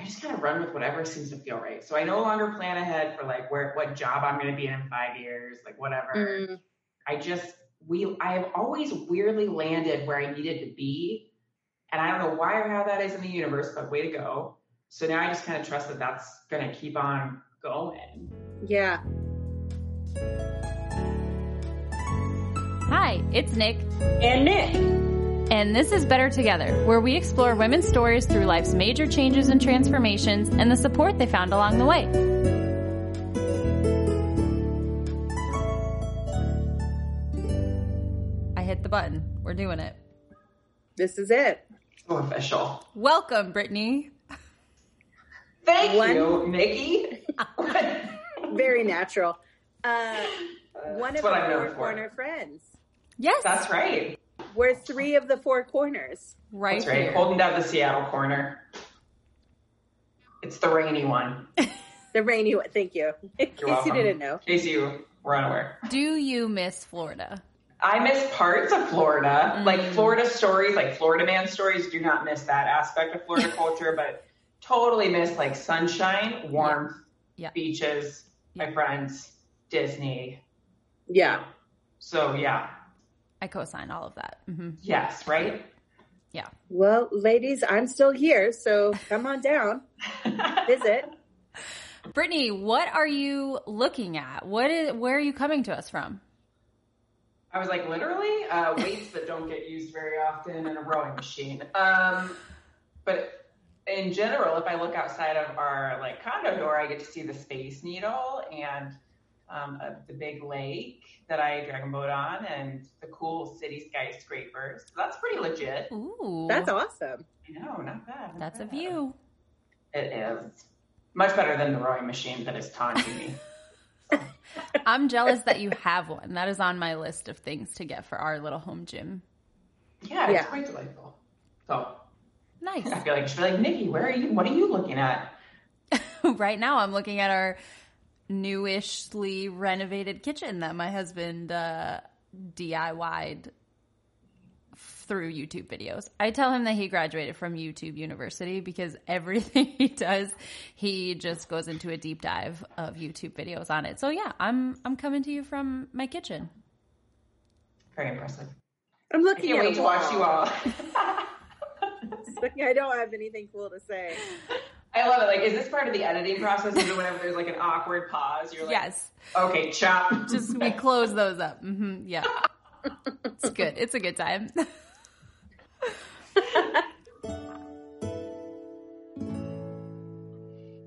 I just kind of run with whatever seems to feel right. So I no longer plan ahead for like where what job I'm going to be in in five years, like whatever. Mm. I just we I have always weirdly landed where I needed to be, and I don't know why or how that is in the universe, but way to go. So now I just kind of trust that that's going to keep on going. Yeah. Hi, it's Nick, And Nick. And this is Better Together, where we explore women's stories through life's major changes and transformations and the support they found along the way. I hit the button. We're doing it. This is it. So official. Welcome, Brittany. Thank One- you, Nikki. Very natural. Uh, one That's of what our I'm known four for. corner friends. Yes, That's right. We're three of the four corners. right That's right. here. Holding down the Seattle corner. It's the rainy one. The rainy one. Thank you. In case you didn't know. In case you were unaware. Do you miss Florida? I miss parts of Florida, Mm. like Florida stories, like Florida man stories. Do not miss that aspect of Florida culture, but totally miss like sunshine, warmth, Yeah. beaches, my friends, Disney. Yeah. So yeah, I co-sign all of that. hmm yes, right. Yeah. Well, ladies, I'm still here, so come on down. Visit. Brittany, what are you looking at? What is? Where are you coming to us from? I was like, literally, uh, weights that don't get used very often in a rowing machine. Um, but in general, if I look outside of our like condo door, I get to see the Space Needle and um, uh, the big lake that I dragon boat on, and the cool city skyscrapers. So that's pretty legit. Ooh, That's awesome. I know, not bad. not That's a view. It is much better than the rowing machine that is taunting me. I'm jealous that you have one. That is on my list of things to get for our little home gym. Yeah, it's Yeah. quite delightful. So Nice. I feel like I be like, Nikki, where are you? What are you looking at? right now, I'm looking at our newishly renovated kitchen that my husband uh, DIY'd through YouTube videos. I tell him that he graduated from YouTube University because everything he does, he just goes into a deep dive of YouTube videos on it. So yeah, I'm I'm coming to you from my kitchen. Very impressive. I'm I looking can't at wait a to watch you all. I don't have anything cool to say. I love it. Like, is this part of the editing process? Is it whenever there's like an awkward pause? You're like, Yes. okay, chop. Just we close those up. hmm yeah. It's good. It's a good time.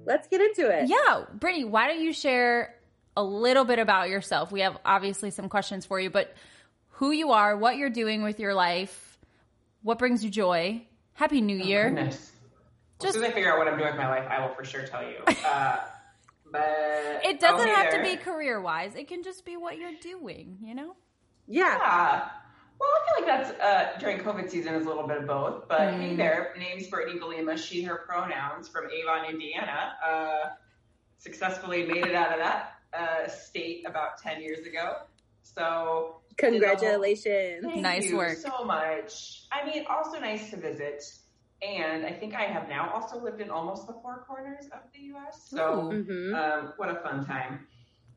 Let's get into it. Yeah, Brittany, why don't you share a little bit about yourself? We have obviously some questions for you, but who you are, what you're doing with your life, what brings you joy. Happy New Year. Oh, Goodness. as Just soon as I figure out what I'm doing with my life, I will for sure tell you. Uh, but it doesn't okay have to be career wise. It can just be what you're doing, you know? Yeah. Yeah. Well, I feel like that's uh, during COVID season is a little bit of both. But Mm. hey there, name's Brittany Galima, she, her pronouns from Avon, Indiana. Uh, successfully made it out of that uh, state about 10 years ago. So Congratulations. Thank Nice you work. so much. I mean, also nice to visit. And I think I have now also lived in almost the four corners of the U.S. So, Ooh. hmm um, what a fun time.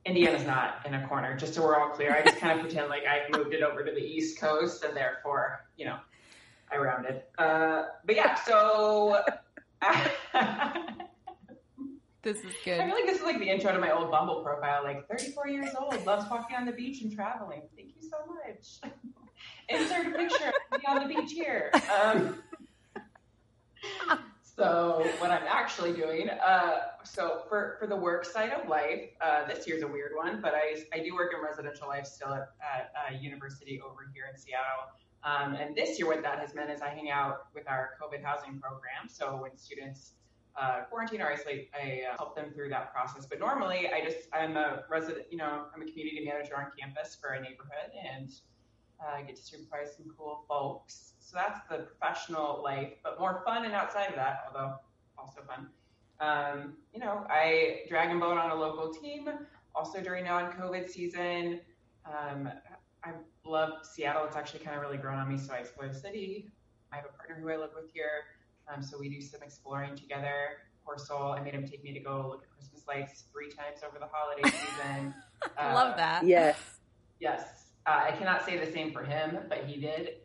Indiana's not in a corner, just so we're all clear. I just kind of pretend like I moved it over to the East Coast, and therefore, you know, I rounded. Uh, but yeah, so This is good. I feel like this is like the intro to my old Bumble profile. Like 34 years old, loves walking on the beach and traveling. Thank you so much. Insert a picture of me on the beach here. Um, so what I'm actually doing, uh, so for, for the work side of life, uh, this year's a weird one, but I, I do work in residential life still at, at a university over here in Seattle. Um, and this year, what that has meant is I hang out with our COVID housing program. So when students uh, quarantine or isolate, I uh, help them through that process. But normally, I just I'm a resident, you know, I'm a community manager on campus for a neighborhood, and uh, get to supervise some cool folks. So that's the professional life, but more fun and outside of that, although also fun. Um, you know, I dragon boat on a local team, also during non-COVID season. Um, I love Seattle. It's actually kind of really grown on me, so I explore the city. I have a partner who I live with here, um, so we do some exploring together. poor soul. I made him take me to go look at Christmas lights three times over the holiday season. I love that. Yes. Yes. Uh, I cannot say the same for him, but he did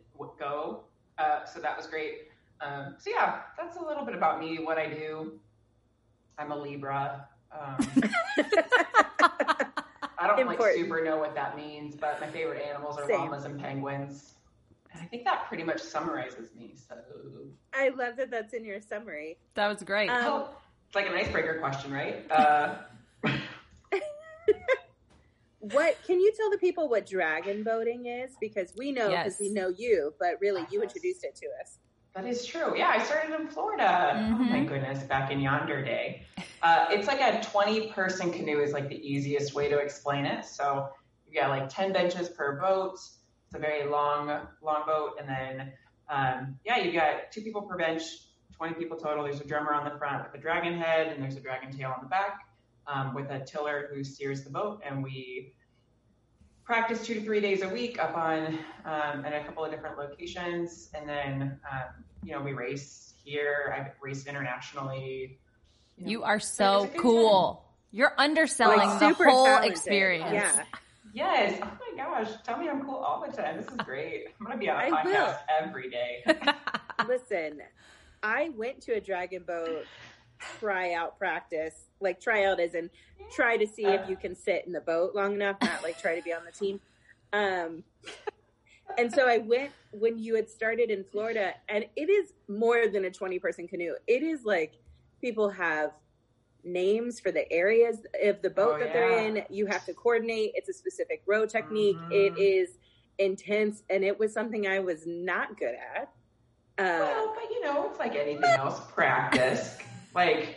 go. Uh, so that was great. Um, so yeah, that's a little bit about me, what I do. I'm a Libra. Um, I don't like super know what that means, but my favorite animals are Same. llamas and penguins. And I think that pretty much summarizes me. So I love that that's in your summary. That was great. Um, Oh, it's like an icebreaker question, right? Uh, What can you tell the people what dragon boating is? Because we know because Yes. we know you, but really you introduced it to us. That is true. Yeah, I started in Florida. Oh my Mhm. goodness, back in yonder day. Uh, it's like a 20 person canoe is like the easiest way to explain it. So you got like 10 benches per boat. It's a very long, long boat. And then, um, yeah, you got two people per bench, 20 people total. There's a drummer on the front with a dragon head and there's a dragon tail on the back um, with a tiller who steers the boat. And we practice two to three days a week up on um, in a couple of different locations, and then um, you know we race here. I've raced internationally. know. you are so a good cool. You're underselling Like, the super whole talented. experience. Yeah. Yes. Oh my gosh. Tell me I'm cool all the time. This is great. I'm gonna be on a I podcast will. every day. Listen, I went to a dragon boat tryout practice. Like tryout is in try to see if you can sit in the boat long enough, not like try to be on the team. Um and so I went when you had started in Florida and it is more than a 20 person canoe. It is like people have names for the areas of the boat Oh, that they're in. You have to coordinate. It's a specific row technique. Mhm. It is intense and it was something I was not good at. Uh, Well, but you know, it's like anything else. Practice. Like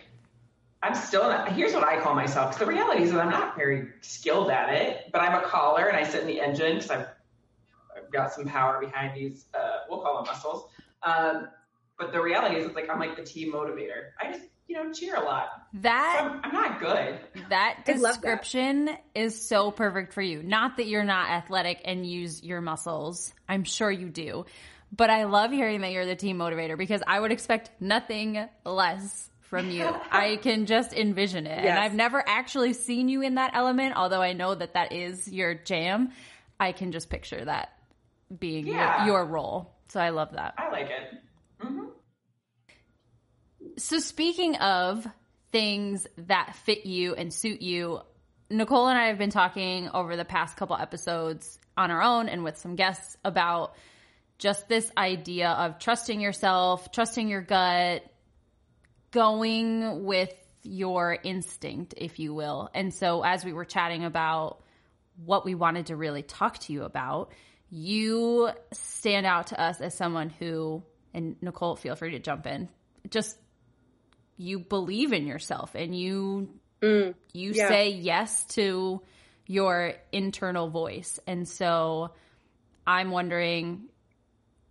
I'm still not. Here's what I call myself because the reality is that I'm not very skilled at it, but I'm a caller and I sit in the engine because I've, I've got some power behind these. Uh, we'll call them muscles. Um, but the reality is, it's like I'm like the team motivator. I just you know cheer a lot. So That I'm, I'm not good. that that. description is so perfect for you. Not that you're not athletic and use your muscles. I'm sure you do. But I love hearing that you're the team motivator because I would expect nothing less from you. I can just envision it. And I've never actually seen you in that element, although I know that that is your jam. I can just picture that being Yeah. your, your role. So I love that. I like it. hmm So speaking of things that fit you and suit you, Nicole and I have been talking over the past couple episodes on our own and with some guests about just this idea of trusting yourself, trusting your gut, going with your instinct, if you will. And so as we were chatting about what we wanted to really talk to you about, you stand out to us as someone who, and Nicole, feel free to jump in, just you believe in yourself and you mm, you Yeah. say yes to your internal voice. And so I'm wondering,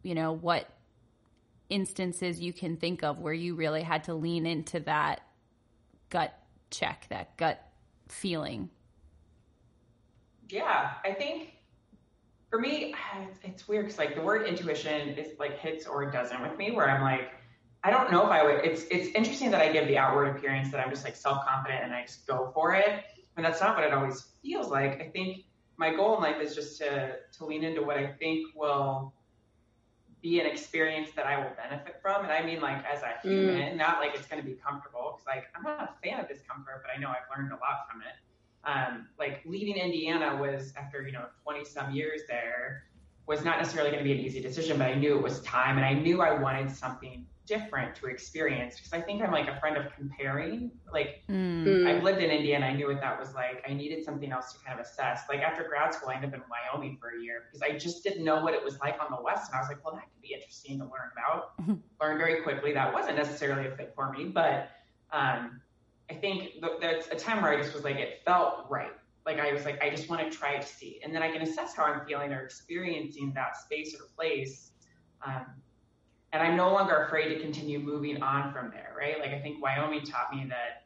you know, what instances you can think of where you really had to lean into that gut check, that gut feeling. Yeah, I think for me, it's, weird because like the word intuition is like hits or doesn't with me. Where I'm like, I don't know if I would. It's it's interesting that I give the outward appearance that I'm just like self confident and I just go for it, and that's not what it always feels like. I think my goal in life is just to to lean into what I think will be an experience that I will benefit from, and I mean like as a human, not like it's going to be comfortable. Because like I'm not a fan of discomfort, but I know I've learned a lot from it um, like leaving Indiana was after you know 20 some years there was not necessarily going to be an easy decision, but I knew it was time, and I knew I wanted something different to experience because I think I'm like a friend of comparing. Like Mm. mm. I've lived in Indiana and I knew what that was like. I needed something else to kind of assess. Like after grad school, I ended up in Wyoming for a year because I just didn't know what it was like on the West, and I was like, well, that could be interesting to learn about. learn very quickly that wasn't necessarily a fit for me, but um, I think th- that's a time where I just was like, it felt right. Like I was like, I just want to try to see, and then I can assess how I'm feeling or experiencing that space or place. Um, and I'm no longer afraid to continue moving on from there, right? Like I think Wyoming taught me that.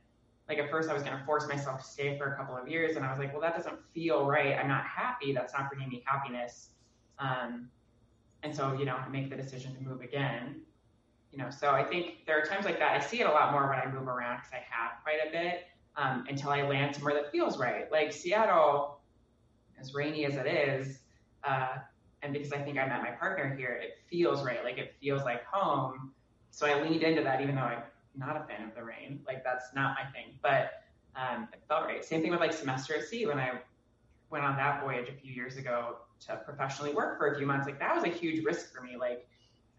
Like at first, I was going to force myself to stay for a couple of years, and I was like, well, that doesn't feel right. I'm not happy. That's not bringing me happiness. Um, and so, you know, I make the decision to move again you know, so I think there are times like that. I see it a lot more when I move around because I have quite a bit um, until I land somewhere that feels right. Like Seattle, as rainy as it is, uh, and because I think I met my partner here, it feels right. Like it feels like home. So I leaned into that, even though I'm not a fan of the rain. Like that's not my thing, but um, it felt right. Same thing with like semester at sea when I went on that voyage a few years ago to professionally work for a few months. Like that was a huge risk for me. Like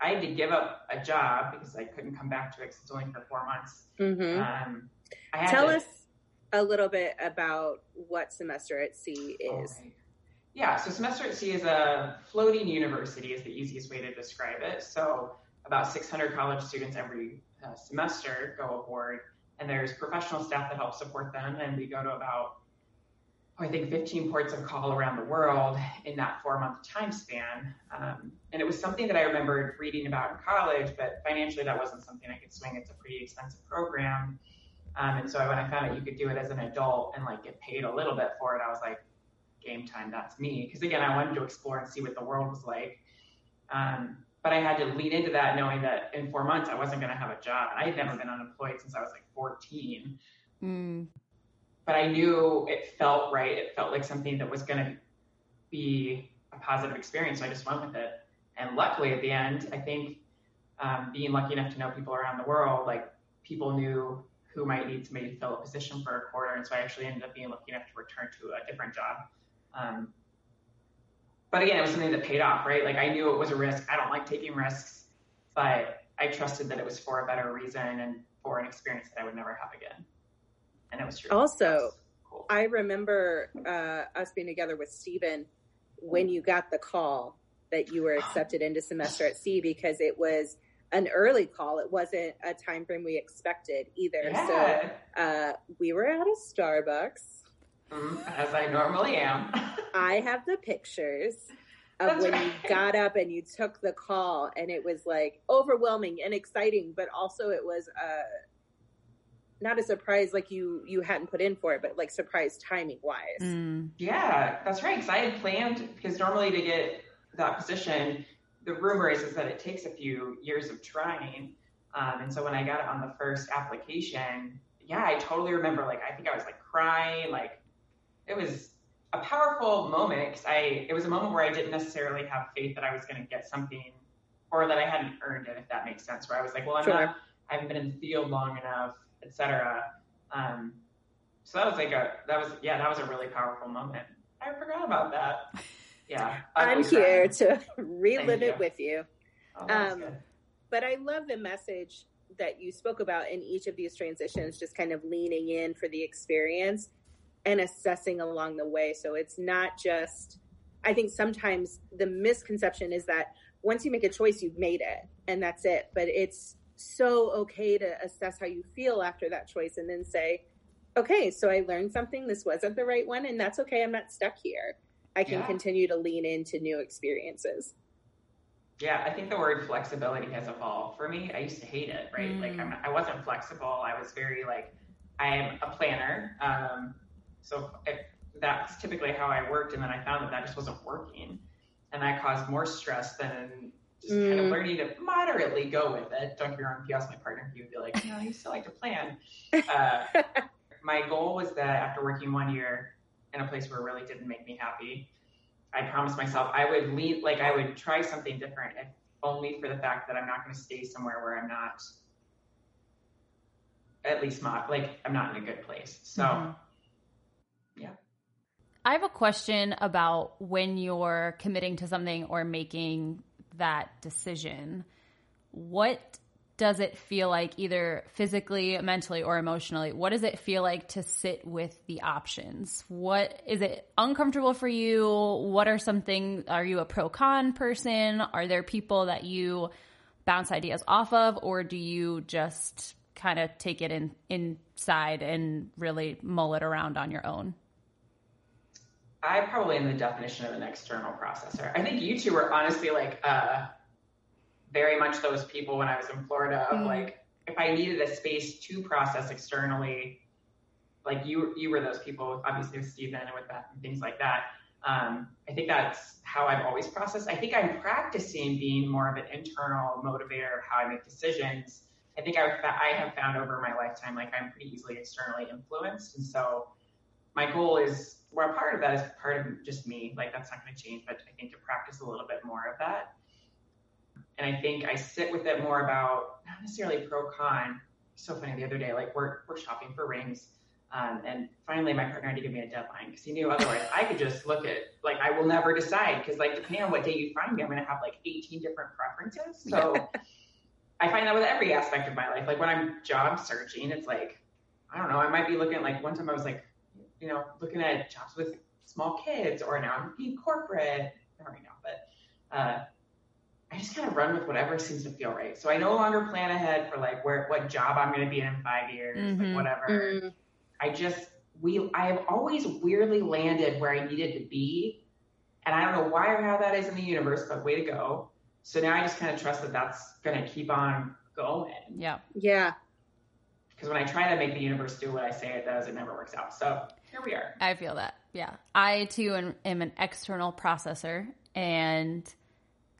I had to give up a job because I couldn't come back to it because it's only for four months. Mm-hmm. Um, Tell to, us a little bit about what semester at sea is. Okay. Yeah, so semester at sea is a floating university is the easiest way to describe it. So about 600 college students every uh, semester go aboard, and there's professional staff that help support them, and we go to about I think 15 ports of call around the world in that four month time span. Um, and it was something that I remembered reading about in college, but financially that wasn't something I could swing. It's a pretty expensive program. Um, and so when I found out you could do it as an adult and like get paid a little bit for it, I was like, game time, that's me. Because again, I wanted to explore and see what the world was like. Um, but I had to lean into that knowing that in four months I wasn't going to have a job. I had never been unemployed since I was like 14. Mm but I knew it felt right. It felt like something that was going to be a positive experience. So I just went with it. And luckily, at the end, I think um, being lucky enough to know people around the world, like people knew who might need to maybe fill a position for a quarter. And so I actually ended up being lucky enough to return to a different job. Um, but again, it was something that paid off, right? Like I knew it was a risk. I don't like taking risks, but I trusted that it was for a better reason and for an experience that I would never have again and it was true. Also, cool. I remember uh, us being together with Stephen when you got the call that you were accepted into semester at sea because it was an early call. It wasn't a time frame we expected either. Yeah. So uh, we were at a Starbucks. Mm, as I normally am. I have the pictures of That's when right. you got up and you took the call, and it was like overwhelming and exciting, but also it was uh, not a surprise like you you hadn't put in for it, but like surprise timing wise. Mm. Yeah, that's right. Because I had planned because normally to get that position, the rumor is, is that it takes a few years of trying. Um, and so when I got it on the first application, yeah, I totally remember. Like I think I was like crying. Like it was a powerful moment because I it was a moment where I didn't necessarily have faith that I was going to get something or that I hadn't earned it, if that makes sense. Where I was like, well, I'm sure. not. I haven't been in the field long enough etc. Um, so that was like a that was yeah that was a really powerful moment. I forgot about that. Yeah, I'm here to relive it with you. Oh, um, but I love the message that you spoke about in each of these transitions, just kind of leaning in for the experience and assessing along the way. So it's not just, I think sometimes the misconception is that once you make a choice, you've made it and that's it. But it's so okay to assess how you feel after that choice and then say, okay, so I learned something. This wasn't the right one, and that's okay. I'm not stuck here. I can yeah. continue to lean into new experiences. Yeah, I think the word flexibility has evolved for me. I used to hate it, right? Mm. Like I'm, I was not flexible. I was very like I am a planner, um, so that's typically how I worked, and then I found that that just wasn't working, and that caused more stress than just mm. kind of mm. learning to moderately go with it. Don't get me wrong, if you ask my partner, he would be like, no, you still like to plan. Uh, my goal was that after working one year in a place where it really didn't make me happy, I promised myself I would lead, like I would try something different, if only for the fact that I'm not going to stay somewhere where I'm not, at least not, like I'm not in a good place. So, mm-hmm. I have a question about when you're committing to something or making that decision, what does it feel like either physically, mentally, or emotionally? What does it feel like to sit with the options? What is it uncomfortable for you? What are some things? Are you a pro con person? Are there people that you bounce ideas off of, or do you just kind of take it in inside and really mull it around on your own? I probably am the definition of an external processor. I think you two were honestly like uh, very much those people when I was in Florida of mm. like if I needed a space to process externally, like you you were those people, obviously with Stephen and with that and things like that. Um, I think that's how I've always processed. I think I'm practicing being more of an internal motivator, of how I make decisions. I think I've, I have found over my lifetime, like I'm pretty easily externally influenced. And so my goal is, well, part of that is part of just me. Like that's not going to change, but I think to practice a little bit more of that. And I think I sit with it more about not necessarily pro con. So funny the other day, like we're, we're shopping for rings um, and finally, my partner had to give me a deadline because he knew otherwise I could just look at like I will never decide because like depending on what day you find me, I'm going to have like 18 different preferences. So I find that with every aspect of my life. Like when I'm job searching, it's like I don't know. I might be looking at like one time I was like, you know, looking at jobs with small kids, or now I'm being corporate. Not right now, but uh, I just kind of run with whatever seems to feel right. So I no longer plan ahead for like where what job I'm going to be in in five years, mm-hmm. like whatever. Mm-hmm I just we I have always weirdly landed where I needed to be, and I don't know why or how that is in the universe, but way to go. So now I just kind of trust that that's going to keep on going. Yeah. Yeah. Because when I try to make the universe do what I say it does, it never works out. So here we are. I feel that. Yeah. I too am, am an external processor. And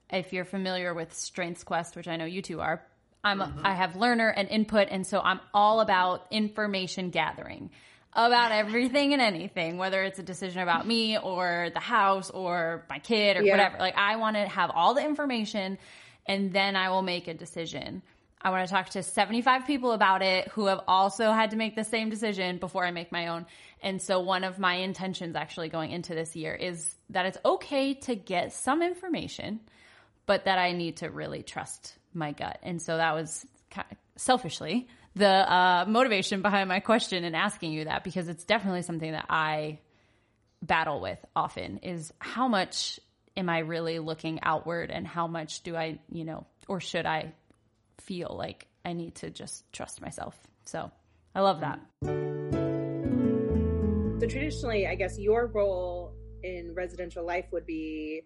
if you're familiar with Strengths Quest, which I know you two are, I'm mm-hmm. I have learner and input, and so I'm all about information gathering about everything and anything, whether it's a decision about me or the house or my kid or yeah. whatever. Like I want to have all the information, and then I will make a decision. I want to talk to 75 people about it who have also had to make the same decision before I make my own. And so one of my intentions actually going into this year is that it's okay to get some information, but that I need to really trust my gut. And so that was kind of selfishly the uh, motivation behind my question and asking you that because it's definitely something that I battle with often is how much am I really looking outward and how much do I, you know, or should I feel like I need to just trust myself. So I love that. So traditionally, I guess your role in residential life would be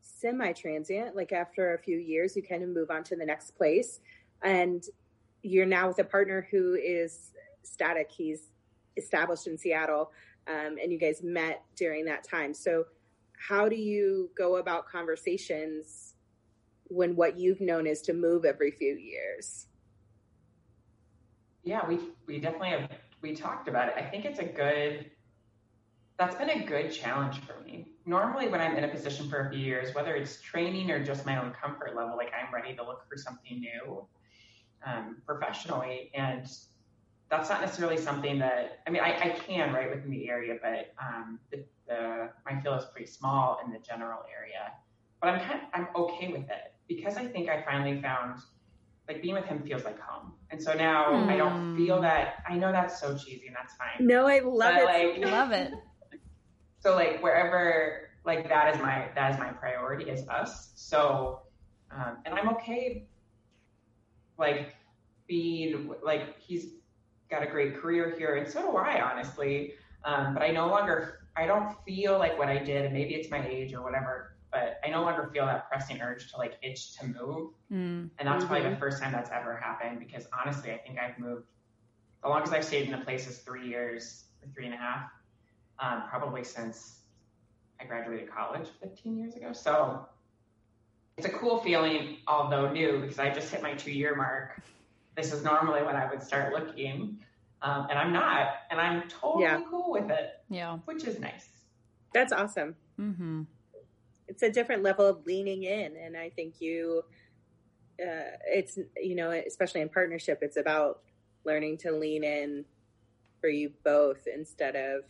semi transient. Like after a few years, you kind of move on to the next place. And you're now with a partner who is static. He's established in Seattle. Um, and you guys met during that time. So, how do you go about conversations when what you've known is to move every few years? Yeah, we we definitely have we talked about it. I think it's a good that's been a good challenge for me. Normally, when I'm in a position for a few years, whether it's training or just my own comfort level, like I'm ready to look for something new um, professionally. And that's not necessarily something that, I mean, I, I can, right, within the area, but um, the, the, my field is pretty small in the general area. But I'm kind of, I'm okay with it because I think I finally found like being with him feels like home. And so now mm. I don't feel that I know that's so cheesy and that's fine. No, I love but, it. Like, love it. so like wherever like that is my that is my priority is us so um, and i'm okay like being like he's got a great career here and so do i honestly um, but i no longer i don't feel like what i did and maybe it's my age or whatever but i no longer feel that pressing urge to like itch to move mm. and that's mm-hmm. probably the mm-hmm. first time that's ever happened because honestly i think i've moved the longest i've stayed in a place is three years or three and a half um, probably since I graduated college 15 years ago. So it's a cool feeling, although new, because I just hit my two year mark. This is normally when I would start looking, um, and I'm not, and I'm totally yeah. cool with it. Yeah, which is nice. That's awesome. Mm-hmm. It's a different level of leaning in, and I think you, uh, it's you know, especially in partnership, it's about learning to lean in for you both instead of.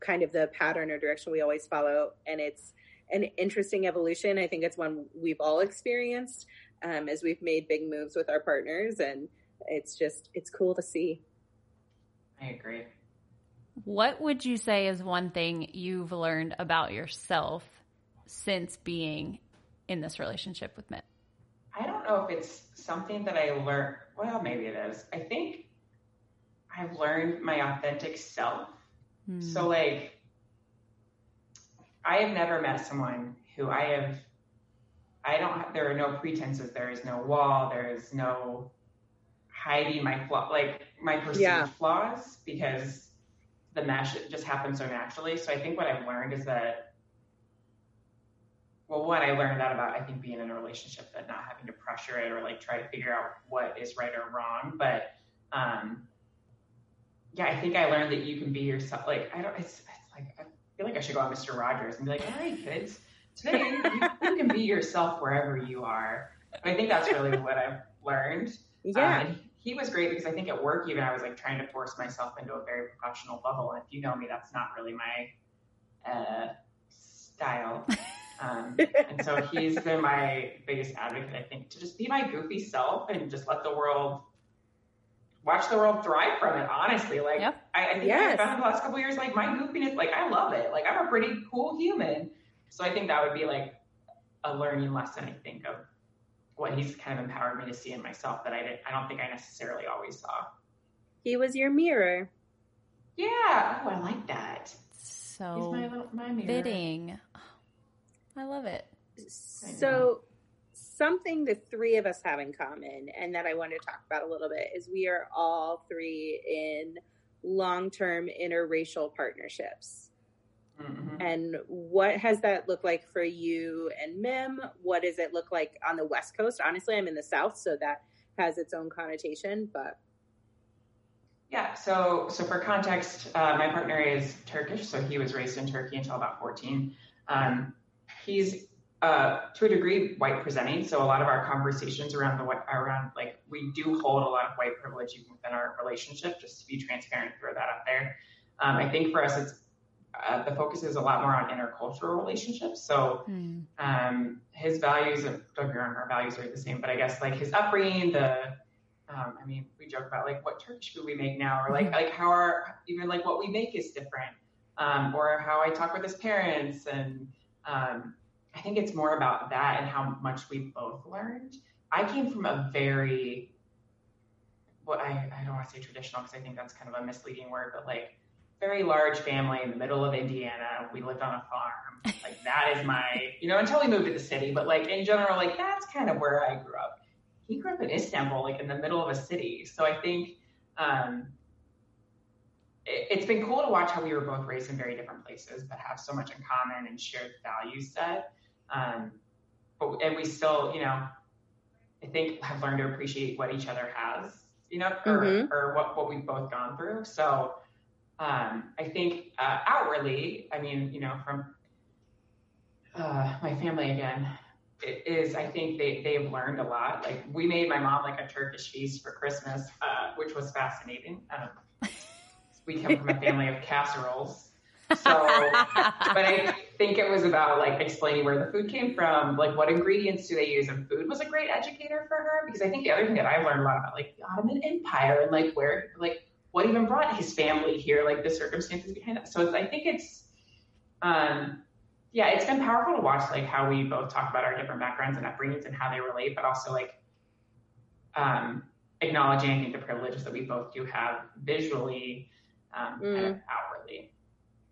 Kind of the pattern or direction we always follow. And it's an interesting evolution. I think it's one we've all experienced um, as we've made big moves with our partners. And it's just, it's cool to see. I agree. What would you say is one thing you've learned about yourself since being in this relationship with Mitt? I don't know if it's something that I learned. Well, maybe it is. I think I've learned my authentic self so hmm. like I have never met someone who I have I don't have, there are no pretenses, there is no wall, there is no hiding my flaw like my perceived yeah. flaws because the mesh it just happens so naturally. So I think what I've learned is that, well, one I learned that about I think being in a relationship that not having to pressure it or like try to figure out what is right or wrong, but um, yeah, I think I learned that you can be yourself. Like I don't, it's, it's like I feel like I should go on Mr. Rogers and be like, all right, kids, today you, you can be yourself wherever you are. I think that's really what I've learned. Yeah. Um, he was great because I think at work, even I was like trying to force myself into a very professional bubble. And if you know me, that's not really my uh, style. Um, and so he's been my biggest advocate, I think, to just be my goofy self and just let the world watch the world thrive from it. Honestly, like Yep. I, I think Yes. I've found the last couple of years, like my goofiness, like I love it. Like I'm a pretty cool human. So I think that would be like a learning lesson. I think of what he's kind of empowered me to see in myself that I didn't. I don't think I necessarily always saw. He was your mirror. Yeah. Oh, I like that. So He's my little my mirror. fitting. I love it. So, something the three of us have in common, and that I want to talk about a little bit, is we are all three in long term interracial partnerships. Mhm. And what has that looked like for you and Mim? What does it look like on the West Coast? Honestly, I'm in the South, so that has its own connotation, but Yeah. So, so for context, uh, my partner is Turkish, so he was raised in Turkey until about 14. Um, he's uh, to a degree white presenting, so a lot of our conversations around the white- around like we do hold a lot of white privilege even within our relationship. Just to be transparent, throw that out there. Um, I think for us, it's uh, the focus is a lot more on intercultural relationships. So Hmm. um, his values, and don't our values are the same, but I guess like his upbringing, the, um, I mean, we joke about like what Turkish food we make now, or like like how our even like what we make is different, um, or how I talk with his parents, and um, I think it's more about that and how much we both learned. I came from a very, what I I don't want to say traditional because I think that's kind of a misleading word, but like very large family in the middle of Indiana. We lived on a farm. Like that is my, you know, until we moved to the city. But like in general, like that's kind of where I grew up. He grew up in Istanbul, like in the middle of a city. So I think um, it's been cool to watch how we were both raised in very different places, but have so much in common and shared value set. Um, but and we still, you know, I think have learned to appreciate what each other has, you know, or, Mhm. or what what we've both gone through. So um, I think uh, outwardly, I mean, you know, from uh, my family again, it is I think they they've learned a lot. Like we made my mom like a Turkish feast for Christmas, uh, which was fascinating. Um, we come from a family of casseroles. So, but I think it was about like explaining where the food came from, like what ingredients do they use, and food was a great educator for her because I think the other thing that I've learned a lot about like the Ottoman Empire and like where like what even brought his family here, like the circumstances behind that. So it's, I think it's, um, yeah, it's been powerful to watch like how we both talk about our different backgrounds and upbringings and how they relate, but also like um, acknowledging I think the privileges that we both do have visually, um, kind of outwardly,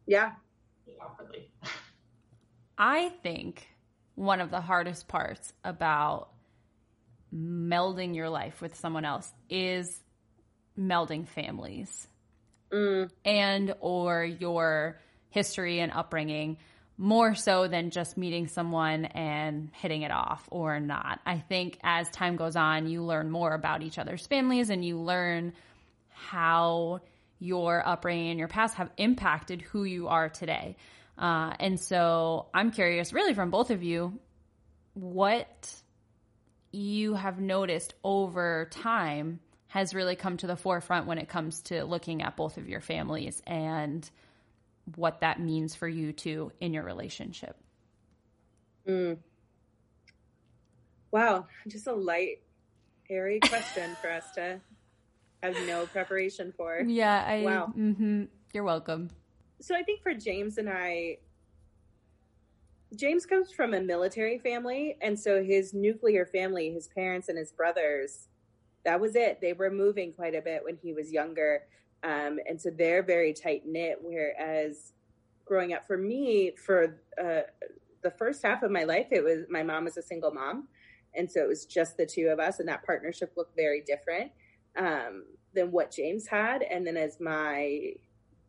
yeah. outwardly. I think one of the hardest parts about melding your life with someone else is melding families Mm, and or your history and upbringing more so than just meeting someone and hitting it off or not. I think as time goes on, you learn more about each other's families and you learn how your upbringing and your past have impacted who you are today. Uh, and so I'm curious, really, from both of you, what you have noticed over time has really come to the forefront when it comes to looking at both of your families and what that means for you two in your relationship. mm. Wow, just a light, airy question for us to have no preparation for. Yeah, I. Wow. hmm you're welcome. So I think for James and I, James comes from a military family, and so his nuclear family, his parents and his brothers, that was it. They were moving quite a bit when he was younger, um, and so they're very tight knit. Whereas growing up for me, for uh, the first half of my life, it was my mom was a single mom, and so it was just the two of us, and that partnership looked very different um, than what James had. And then as my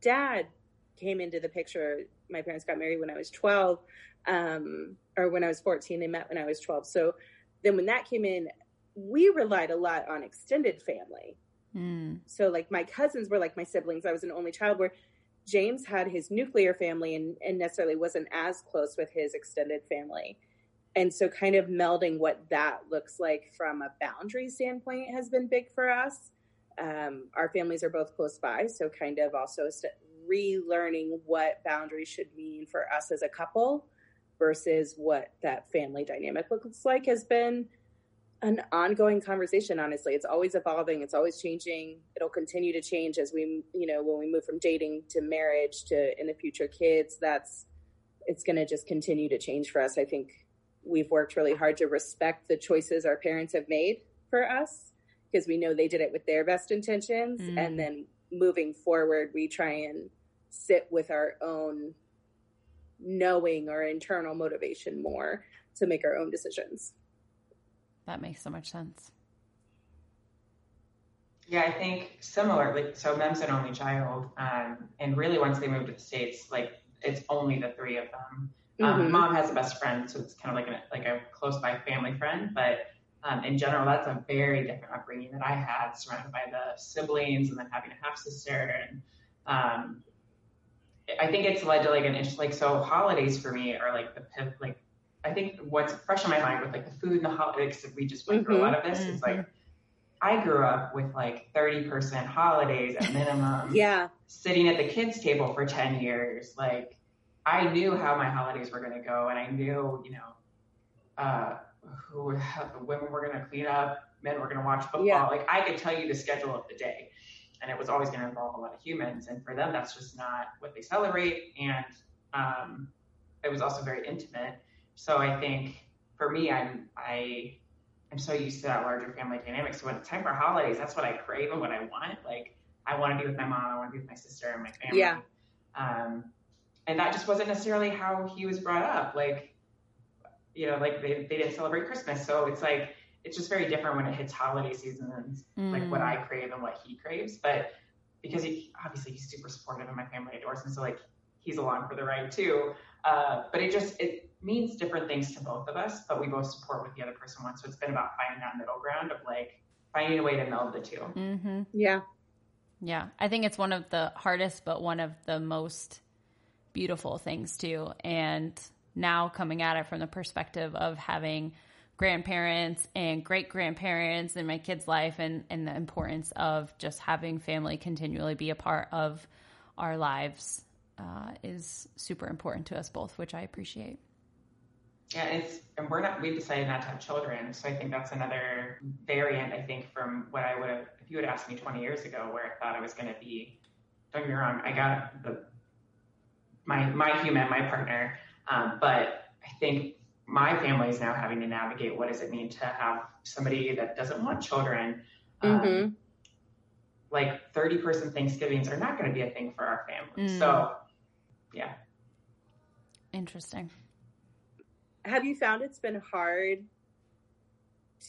dad came into the picture. My parents got married when I was 12, um, or when I was 14. They met when I was 12. So then when that came in, we relied a lot on extended family. Mm. So like my cousins were like my siblings. I was an only child where James had his nuclear family and, and necessarily wasn't as close with his extended family. And so kind of melding what that looks like from a boundary standpoint has been big for us. Um, our families are both close by, so kind of also st- relearning what boundaries should mean for us as a couple versus what that family dynamic looks like has been an ongoing conversation honestly it's always evolving it's always changing it'll continue to change as we you know when we move from dating to marriage to in the future kids that's it's going to just continue to change for us i think we've worked really hard to respect the choices our parents have made for us because we know they did it with their best intentions mm. and then moving forward we try and sit with our own knowing or internal motivation more to make our own decisions. That makes so much sense. Yeah, I think similarly. So Mem's an only child, um, and really once they moved to the states, like it's only the three of them. Um, mm-hmm. Mom has a best friend, so it's kind of like a like a close by family friend. But um, in general, that's a very different upbringing that I had, surrounded by the siblings, and then having a half sister, and um, I think it's led to like an interest, like so holidays for me are like the like I think what's fresh in my mind with like the food and the holidays we just went mm-hmm. through a lot of this mm-hmm. is like I grew up with like 30% holidays at minimum. yeah. Sitting at the kids table for 10 years. Like I knew how my holidays were going to go and I knew, you know, uh, who women were going to clean up, men were going to watch football. Yeah. Like I could tell you the schedule of the day and it was always going to involve a lot of humans. And for them, that's just not what they celebrate. And um, it was also very intimate. So I think for me, I'm I I'm so used to that larger family dynamic. So when it's time for holidays, that's what I crave and what I want. Like I want to be with my mom, I want to be with my sister and my family. Yeah. Um, and that just wasn't necessarily how he was brought up. Like, you know, like they, they didn't celebrate Christmas. So it's like it's just very different when it hits holiday seasons, mm. like what I mm. crave and what he craves. But because he obviously he's super supportive and my family adores him, so like he's along for the ride too. Uh, but it just it means different things to both of us, but we both support what the other person wants. So it's been about finding that middle ground of like finding a way to meld the 2 mm-hmm. Yeah, yeah. I think it's one of the hardest, but one of the most beautiful things too. And now coming at it from the perspective of having grandparents and great grandparents in my kids' life and, and the importance of just having family continually be a part of our lives uh, is super important to us both, which I appreciate. Yeah, it's and we're not we decided not to have children, so I think that's another variant. I think from what I would have if you had asked me 20 years ago where I thought I was going to be. Don't get me wrong, I got the my my human, my partner, um, but I think my family is now having to navigate what does it mean to have somebody that doesn't want children. Um, mm-hmm. Like 30 person Thanksgivings are not going to be a thing for our family. Mm. So, yeah. Interesting. Have you found it's been hard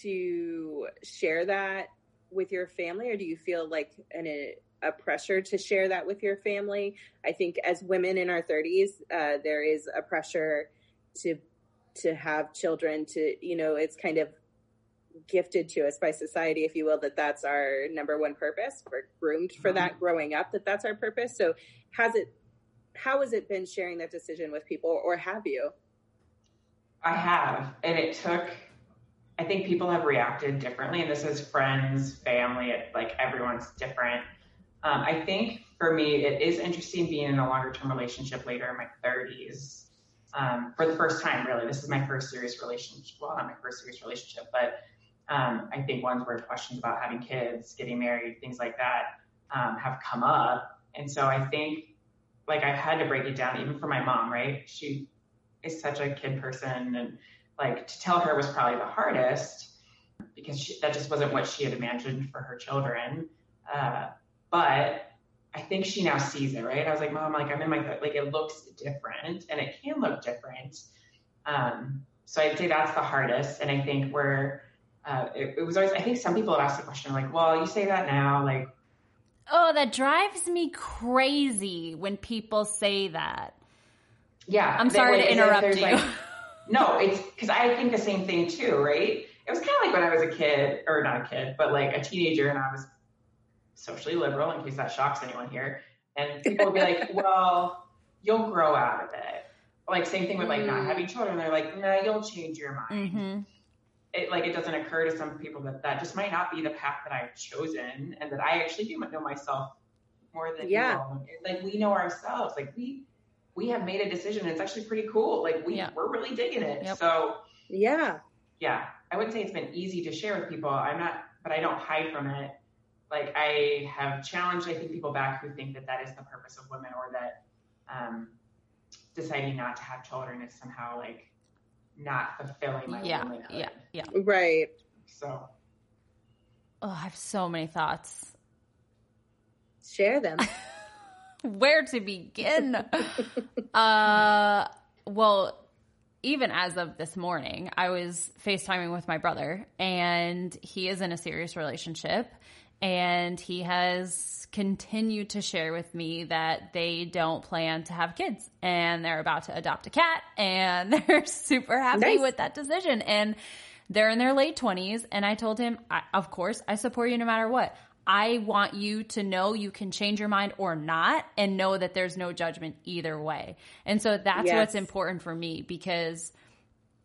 to share that with your family, or do you feel like an, a, a pressure to share that with your family? I think as women in our 30s, uh, there is a pressure to to have children to you know it's kind of gifted to us by society if you will that that's our number one purpose we're groomed for that mm-hmm. growing up that that's our purpose so has it how has it been sharing that decision with people or have you i have and it took i think people have reacted differently and this is friends family it, like everyone's different um, i think for me it is interesting being in a longer term relationship later in my 30s um, for the first time, really. This is my first serious relationship. Well, not my first serious relationship, but um, I think ones where questions about having kids, getting married, things like that um, have come up. And so I think, like, I've had to break it down, even for my mom, right? She is such a kid person. And, like, to tell her was probably the hardest because she, that just wasn't what she had imagined for her children. Uh, but I think she now sees it, right? I was like, Mom, like I'm in my like it looks different, and it can look different. Um, so I'd say that's the hardest, and I think where uh, it, it, was always. I think some people have asked the question like, "Well, you say that now, like, Oh, that drives me crazy when people say that. Yeah. I'm sorry to interrupt you. Like, no, it's because I think the same thing too, right? It was kind of like when I was a kid, or not a kid, but like a teenager, and I was socially liberal, in case that shocks anyone here. And people would be like, well, you'll grow out of it. Like, same thing with like not having children. They're like, nah, you'll change your mind. Mm-hmm. It, like it doesn't occur to some people that that just might not be the path that I've chosen, and that I actually do know myself more than Yeah. Like we know ourselves. Like we we have made a decision. It's actually pretty cool. Like we Yeah. we're really digging it. Yep. So Yeah. yeah, I wouldn't say it's been easy to share with people. I'm not, but I don't hide from it. Like I have challenged, I think people back who think that that is the purpose of women, or that um, deciding not to have children is somehow like not fulfilling my Yeah, womanhood. yeah, yeah. Right. So Oh, I have so many thoughts. Share them. Where to begin? uh, well, even as of this morning, I was FaceTiming with my brother, and he is in a serious relationship, and he has continued to share with me that they don't plan to have kids, and they're about to adopt a cat, and they're super happy Nice. with that decision, and they're in their late 20s and i told him I, of course i support you no matter what i want you to know you can change your mind or not and know that there's no judgment either way and so that's Yes. what's important for me because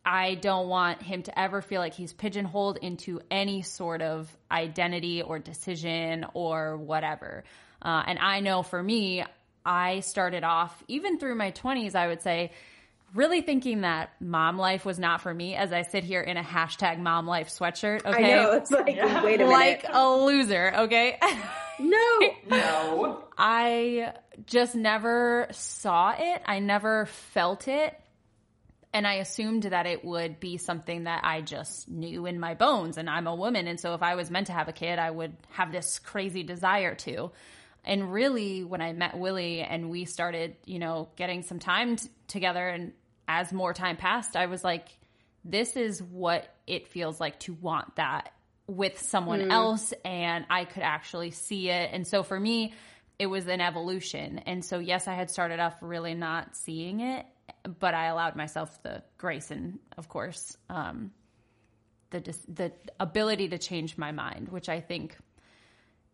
i don't want him to ever feel like he's pigeonholed into any sort of identity or decision or whatever uh, and i know for me i started off even through my 20s i would say really thinking that mom life was not for me as I sit here in a hashtag mom life sweatshirt. Okay. I know. It's like, Yeah. wait a minute. Like a loser. Okay. no. no, I just never saw it. I never felt it. And I assumed that it would be something that I just knew in my bones. And I'm a woman. And so if I was meant to have a kid, I would have this crazy desire to. And really, when I met Willie and we started, you know, getting some time t- together, and as more time passed, I was like, this is what it feels like to want that with someone else. And I could actually see it. And so for me, it was an evolution. And so, yes, I had started off really not seeing it, but I allowed myself the grace and, of course, um, the the ability to change my mind, which I think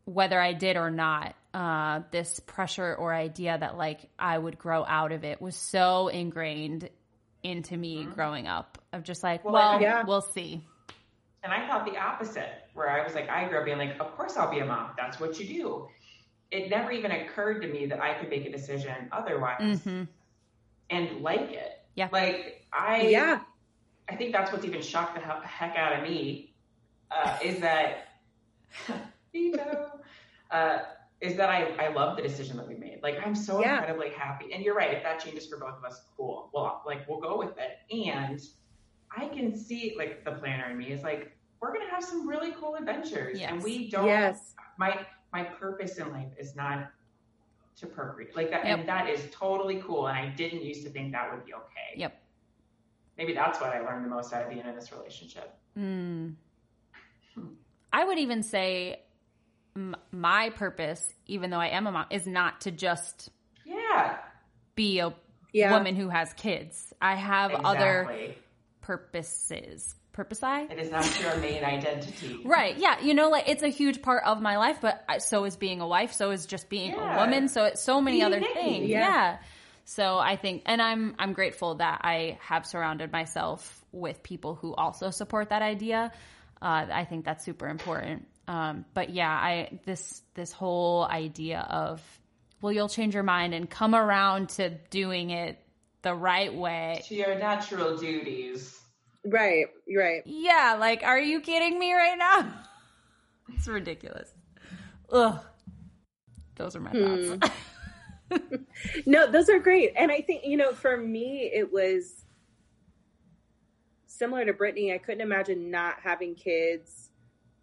whether I did or not, uh, this pressure or idea that like I would grow out of it was so ingrained into me growing up of just like, Well, well, yeah. we'll see. and I thought the opposite, where I was like, I grew up being like, of course I'll be a mom. That's what you do. It never even occurred to me that I could make a decision otherwise hmm and like it. Yeah. Like I, Yeah. I think that's what's even shocked the heck out of me uh, is that Vito, uh, is that I, I love the decision that we made. Like I'm so Yeah. incredibly happy. And you're right. If that changes for both of us, cool. Well, like we'll go with it. And I can see like the planner in me is like we're gonna have some really cool adventures, and we don't. Yes. My my purpose in life is not to procreate like that, Yep. and that is totally cool. And I didn't used to think that would be okay. Yep. Maybe that's what I learned the most out of being in this relationship. Mm. I would even say m- my purpose, even though I am a mom, is not to just Yeah. be a Yeah. woman who has kids. I have other purposes. Purpose I? It is not your main identity. Right. Yeah. You know, like it's a huge part of my life, but I- so is being a wife. So is just being Yeah. a woman. So it's so many Being other Nikki. things. Yeah. Yeah. So I think, and I'm, I'm grateful that I have surrounded myself with people who also support that idea. Uh, I think that's super important. Um, but yeah, I, this, this whole idea of, well, you'll change your mind and come around to doing it the right way. To your natural duties. Right. Right. Yeah, like, are you kidding me right now? It's ridiculous. Ugh. Those are my thoughts. No, those are great. And I think, you know, for me, it was similar to Brittany. I couldn't imagine not having kids.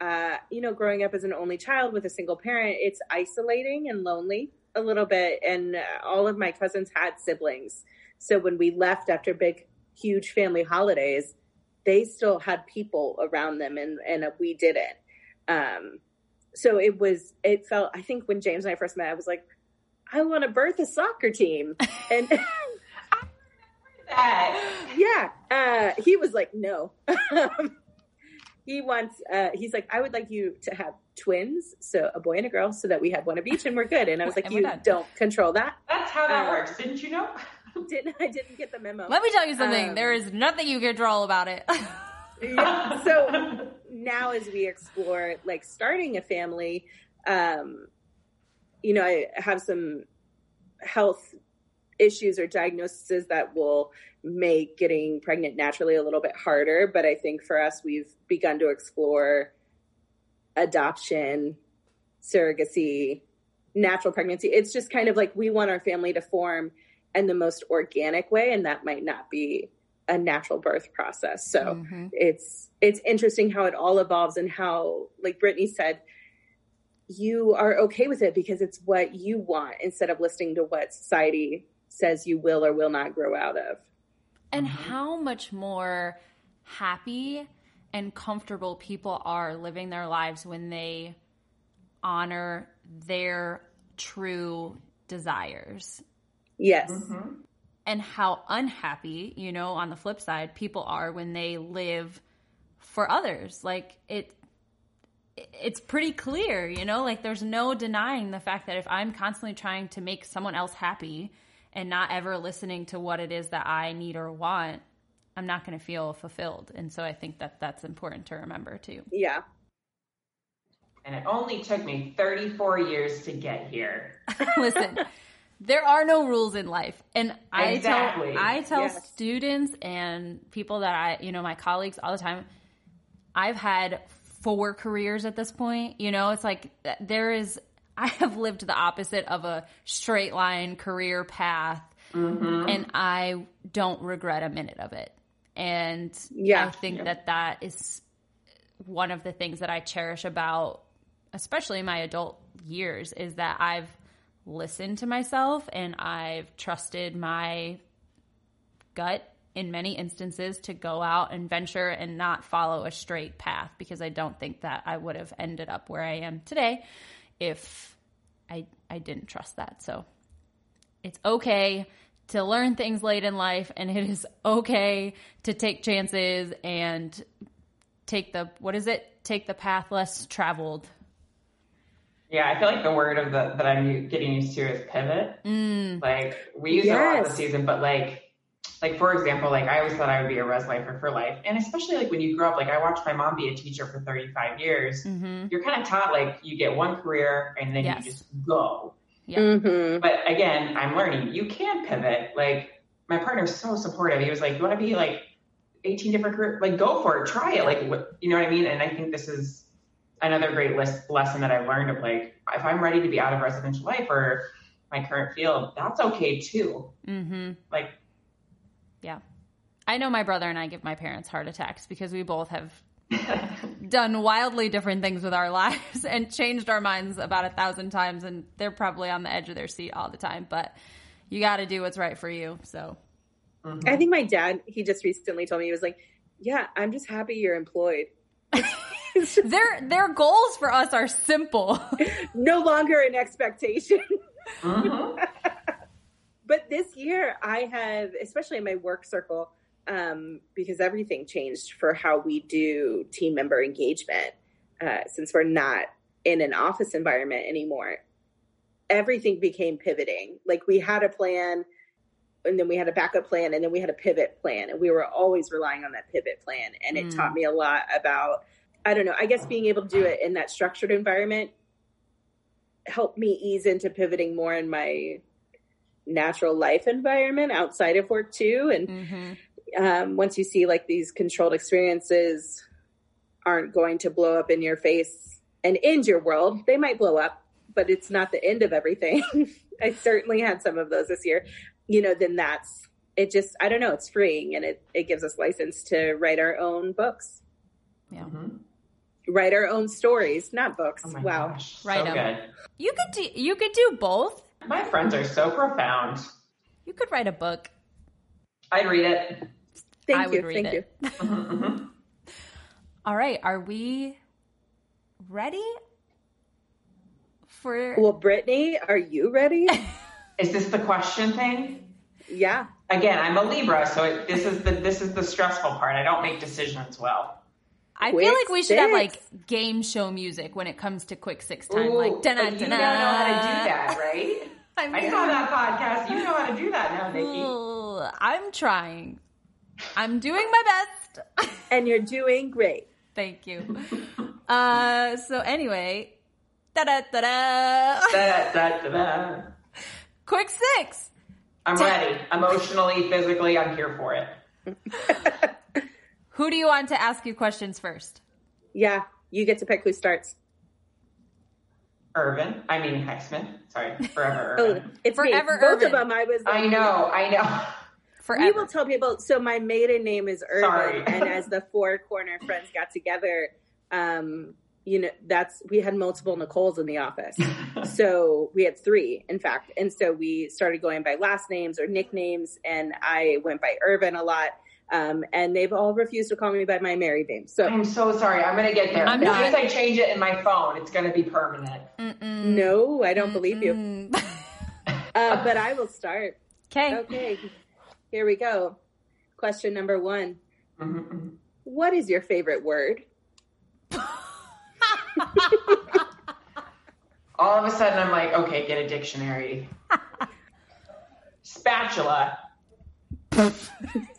Uh, you know, growing up as an only child with a single parent, it's isolating and lonely a little bit. And uh, all of my cousins had siblings. So when we left after big, huge family holidays, they still had people around them and, and we didn't. Um, so it was it felt i think when james and i first met i was like i want to birth a soccer team and that. yeah uh he was like no he wants uh he's like i would like you to have twins so a boy and a girl so that we have one of each and we're good and i was like you done. don't control that That's how that Uh, works. Didn't you know? didn't i didn't get the memo Let me tell you something. Um, there is nothing you can control about it. Yeah, so now as we explore like starting a family um you know i have some health issues or diagnoses that will make getting pregnant naturally a little bit harder. But i think for us we've begun to explore adoption surrogacy natural pregnancy. It's just kind of like we want our family to form in the most organic way and that might not be a natural birth process. So Mhm. it's it's interesting how it all evolves and how like brittany said you are okay with it because it's what you want instead of listening to what society says you will or will not grow out of and Mhm. how much more happy and comfortable people are living their lives when they honor their true desires yes Mhm. and how unhappy, you know, on the flip side, people are when they live for others. Like it it's pretty clear, you know, like there's no denying the fact that if I'm constantly trying to make someone else happy and not ever listening to what it is that I need or want, I'm not going to feel fulfilled. And so I think that that's important to remember too. yeah And it only took me 34 years to get here. Listen, there are no rules in life. And I tell I tell Yes. students and people that I, you know, my colleagues all the time, I've had four careers at this point. You know, it's like there is I have lived the opposite of a straight line career path Mhm. and I don't regret a minute of it. And Yeah. I think Yeah. that that is one of the things that I cherish about, especially my adult years, is that I've listened to myself and I've trusted my gut in many instances to go out and venture and not follow a straight path because I don't think that I would have ended up where I am today if I I didn't trust that. So it's okay to learn things late in life and it is okay to take chances and take the what is it? Take the path less traveled. Yeah, I feel like the word of the that I'm getting used to is pivot. Mm, Like we use it a lot this season, but like, like for example, like I always thought I would be a res lifer for life, and especially like when you grow up. Like I watched my mom be a teacher for 35 years. hmm You're kind of taught like you get one career and then Yes. you just go. hmm But again, I'm learning you can pivot. Like my partner's so supportive. He was like, "You want to be like 18 different career? Like go for it, try it. Like what you know what I mean?" And I think this is another great list, lesson that I've learned of like if I'm ready to be out of residential life or my current field, that's okay too. hmm Like Yeah. I know my brother and I give my parents heart attacks because we both have done wildly different things with our lives and changed our minds about a thousand times and they're probably on the edge of their seat all the time but you got to do what's right for you so. I think my dad he just recently told me he was like yeah i'm just happy you're employed. Their their goals for us are simple. No longer an expectation. Mhm. But this year I have, especially in my work circle, um, because everything changed for how we do team member engagement uh, since we're not in an office environment anymore. Everything became pivoting. Like we had a plan, and then we had a backup plan, and then we had a pivot plan, and we were always relying on that pivot plan. And it Mm. taught me a lot about, I don't know, I guess being able to do it in that structured environment helped me ease into pivoting more in my natural life environment outside of work too. And hmm um, once you see like these controlled experiences aren't going to blow up in your face and end your world they might blow up but it's not the end of everything. I certainly had some of those this year. You know then that's it just i don't know it's freeing and it, it gives us license to write our own books. Yeah. Mhm. write our own stories not books. Oh my wow. gosh, Right so on. good. you could do you could do both My friends are so profound. you could write a book I'd read it. thank I you would read thank it. you all right are we ready for Well, Brittany, are you ready? Is this the question thing? yeah. Again, I'm a Libra, so it, this is the this is the stressful part. I don't make decisions well. I Quick feel like we should have like game show music when it comes to quick six time. Ooh, like but dun you don't know how to do that, right? I I saw that podcast. You know how to do that now, Nikki. I'm trying. I'm doing my best. And you're doing great. Thank you. Uh, so anyway, da da da da. Da, da, da, da. Quick six. I'm ready. Emotionally, physically, I'm here for it. Who do you want to ask you questions first? Yeah. You get to pick who starts. Irvin, I mean Highsmith. Sorry, forever Oh, Irvin. it's Forever me. Both Irvin. of them. I was. I know, I know. Forever. We will tell people. So my maiden name is Irvin, and as the four corner friends got together, um, you know, that's we had multiple Nicoles in the office. so we had three, in fact, and so we started going by last names or nicknames, and I went by Irvin a lot. Um, and they've all refused to call me by my married name. So I'm so sorry. I'm gonna get there. I'm as not. soon as I change it in my phone, it's gonna be permanent. Mm-mm. no, I don't believe you. Uh, but I will start. Okay. Okay, here we go. Question number one: Mhm. What is your favorite word? All of a sudden, I'm like, okay, get a dictionary. Spatula.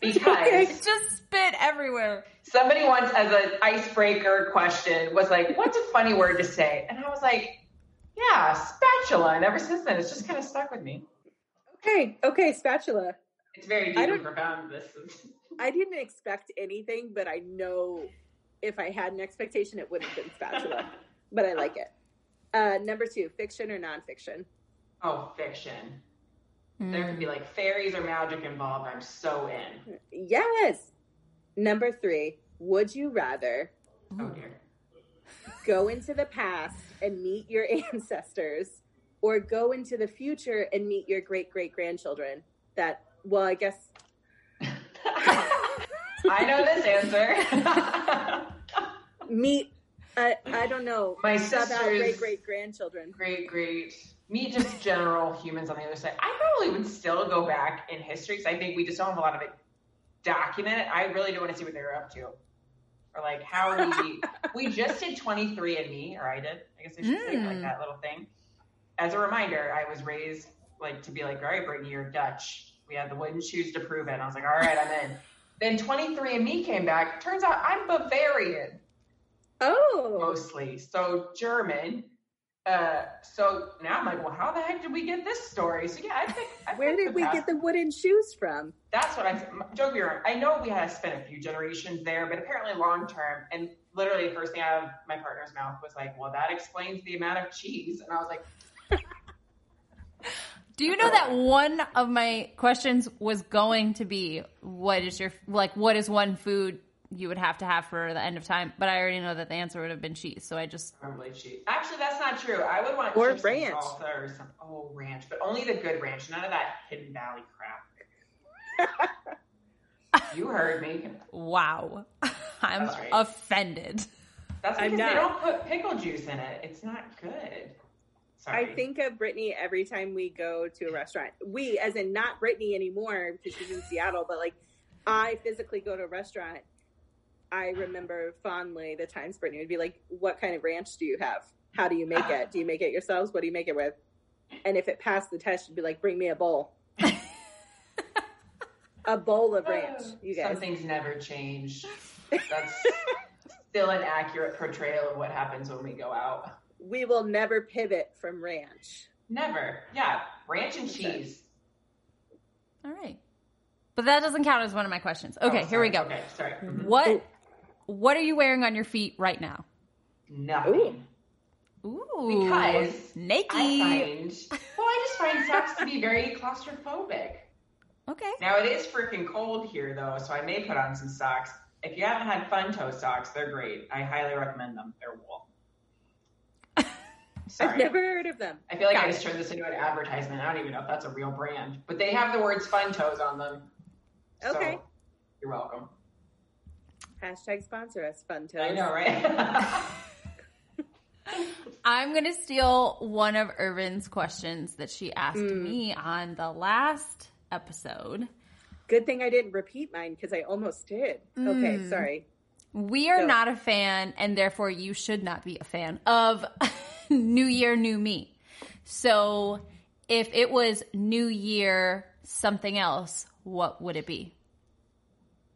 Because Just spit everywhere. somebody once, as an icebreaker question, was like, "What's a funny word to say?" And I was like, "Yeah, spatula." And ever since then, it's just kind of stuck with me. Okay, okay, spatula. It's very deep I and profound. This is I didn't expect anything, but I know if I had an expectation, it would have been spatula. but I like it. Uh, number two, fiction or nonfiction? oh fiction. Mm. There could be like fairies or magic involved. I'm so in. Yes. Number three, would you rather Oh dear. go into the past and meet your ancestors or go into the future and meet your great great grandchildren? That, well, I guess, I know this answer. meet, uh, I don't know, My sister's- great great grandchildren. great, great. Me, just general humans on the other side. I probably would still go back in history because I think we just don't have a lot of it documented. I really do want to see what they were up to. Or like how we we just did 23andMe, or I did. I guess I should say like Mm. that little thing. As a reminder, I was raised like to be like, all right, Brittany, you're Dutch. We had the wooden shoes to prove it. And I was like, all right, I'm in. Then 23andMe came back. Turns out I'm Bavarian Oh, mostly. So German. Uh, so now I'm like, well, how the heck did we get this story? So yeah, I think. I where think did we past- get the wooden shoes from? That's what I. Don't get wrong. I know we had spent a few generations there, but apparently long term. And literally, the first thing out of my partner's mouth was like, "Well, that explains the amount of cheese." And I was like, Do you know that one of my questions was going to be what is your like what is one food you would have to have for the end of time? But I already know that the answer would have been cheese, so I just "Probably cheese." Actually, that's not true. I would want Or chips and ranch. salsa or some. Oh, ranch, but only the good ranch. None of that Hidden Valley crap. you heard me. wow, I'm That's right. offended. That's I'm because they don't put pickle juice in it. It's not good. Sorry. I think of Brittany every time we go to a restaurant. We, as in not Brittany anymore because she's in Seattle, but like I physically go to a restaurant. I remember fondly the times Brittany would be like, "What kind of ranch do you have? How do you make it? Do you make it yourselves? What do you make it with?" And if it passed the test, she'd be like, "Bring me a bowl, a bowl of ranch." You guys, Some things never change. That's still an accurate portrayal of what happens when we go out. we will never pivot from ranch. Never. Yeah. Ranch and cheese. All right, but that doesn't count as one of my questions. Okay, Oh, here we go. Okay, sorry. What oh. What are you wearing on your feet right now? Nothing. Ooh, Because naked. I find, well, I just find socks to be very claustrophobic. okay. Now it is freaking cold here though, so I may put on some socks. If you haven't had fun toe socks, they're great. I highly recommend them. They're wool. Sorry. I've never heard of them. I feel like Got I it. just turned this into an advertisement. I don't even know if that's a real brand, but they have the words "fun toes" on them. So, Okay. you're welcome. Hashtag sponsor us, Fun Toes. I know, right? I'm going to steal one of Irvin's questions that she asked hmm. me on the last episode. Good thing I didn't repeat mine because I almost did. Okay, hmm. sorry. We are Go. not a fan, and therefore you should not be a fan of New Year, New Me. So if it was New Year, something else, what would it be?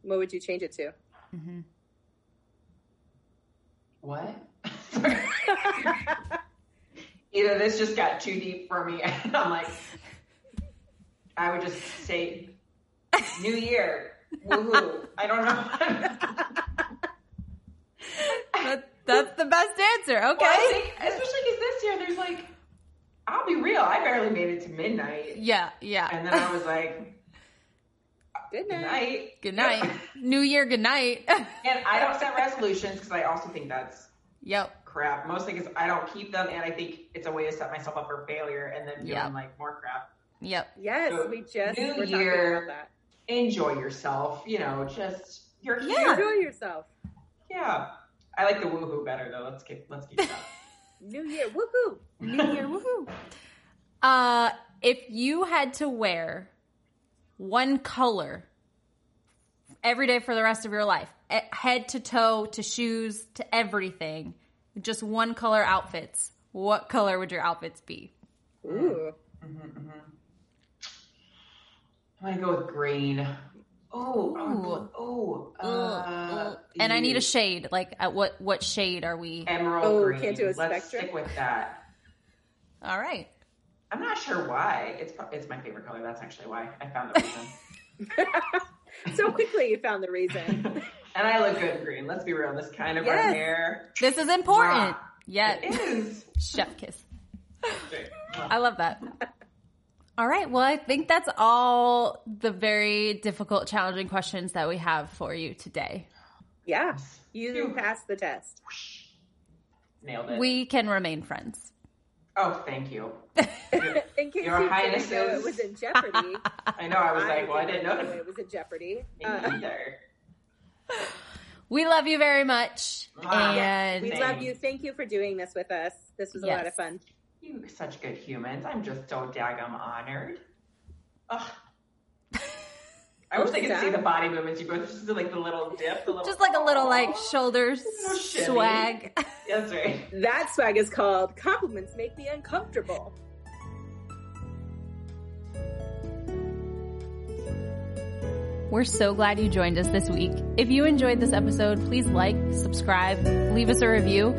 What would you change it to? Mm-hmm. What? Either this just got too deep for me, and I'm like, I would just say, New Year, woohoo. I don't know. That, that's the best answer. Okay. Well, think, especially because this year there's like, I'll be real, I barely made it to midnight, Yeah, yeah. and then I was like, Good good night. night. Good night. New Year, good night. And I don't set resolutions because I also think that's yep. crap. Mostly because I don't keep them, and I think it's a way to set myself up for failure and then feeling Yeah. like more crap. Yep. Yes, So, we just New were talking Year. about that. Enjoy yourself, you know, just you're Yeah. here. Enjoy yourself. Yeah. I like the woohoo better though. Let's keep let's keep that. New Year, woohoo! New Year, woohoo. Uh, if you had to wear one color every day for the rest of your life, head to toe, to shoes, to everything, just one color outfits, what color would your outfits be? Ooh, I'm gonna go with green. Oh, oh, oh, uh, and I need a shade. Like, at what what shade are we? emerald Oh, green. can't do a Let's spectrum? stick with that. All right. I'm not sure why. It's it's my favorite color. That's actually why I found the reason. so quickly you found the reason. and I look good in green. Let's be real. This kind of our Yes. hair. This is important. Wow. Yeah. It is. Chef kiss. I love that. All right. Well, I think that's all the very difficult, challenging questions that we have for you today. Yeah, you Phew. passed the test. Nailed it. We can remain friends. Oh, thank you. In case Your you didn't know Highnesses. it was in jeopardy. I know. I was like, well, I didn't know. it was in jeopardy. Me Uh, either. We love you very much. Wow. And we love you. Thank you for doing this with us. This was a lot of fun. You such good humans. I'm just so daggum honored. Ugh. I wish they could see the body movements you both just do like the little dip, the little just like a little like shoulders Little swag. That's right. That swag is called compliments make me uncomfortable. We're so glad you joined us this week. If you enjoyed this episode, please like, subscribe, leave us a review.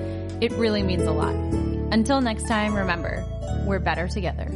It really means a lot. Until next time, remember, we're better together.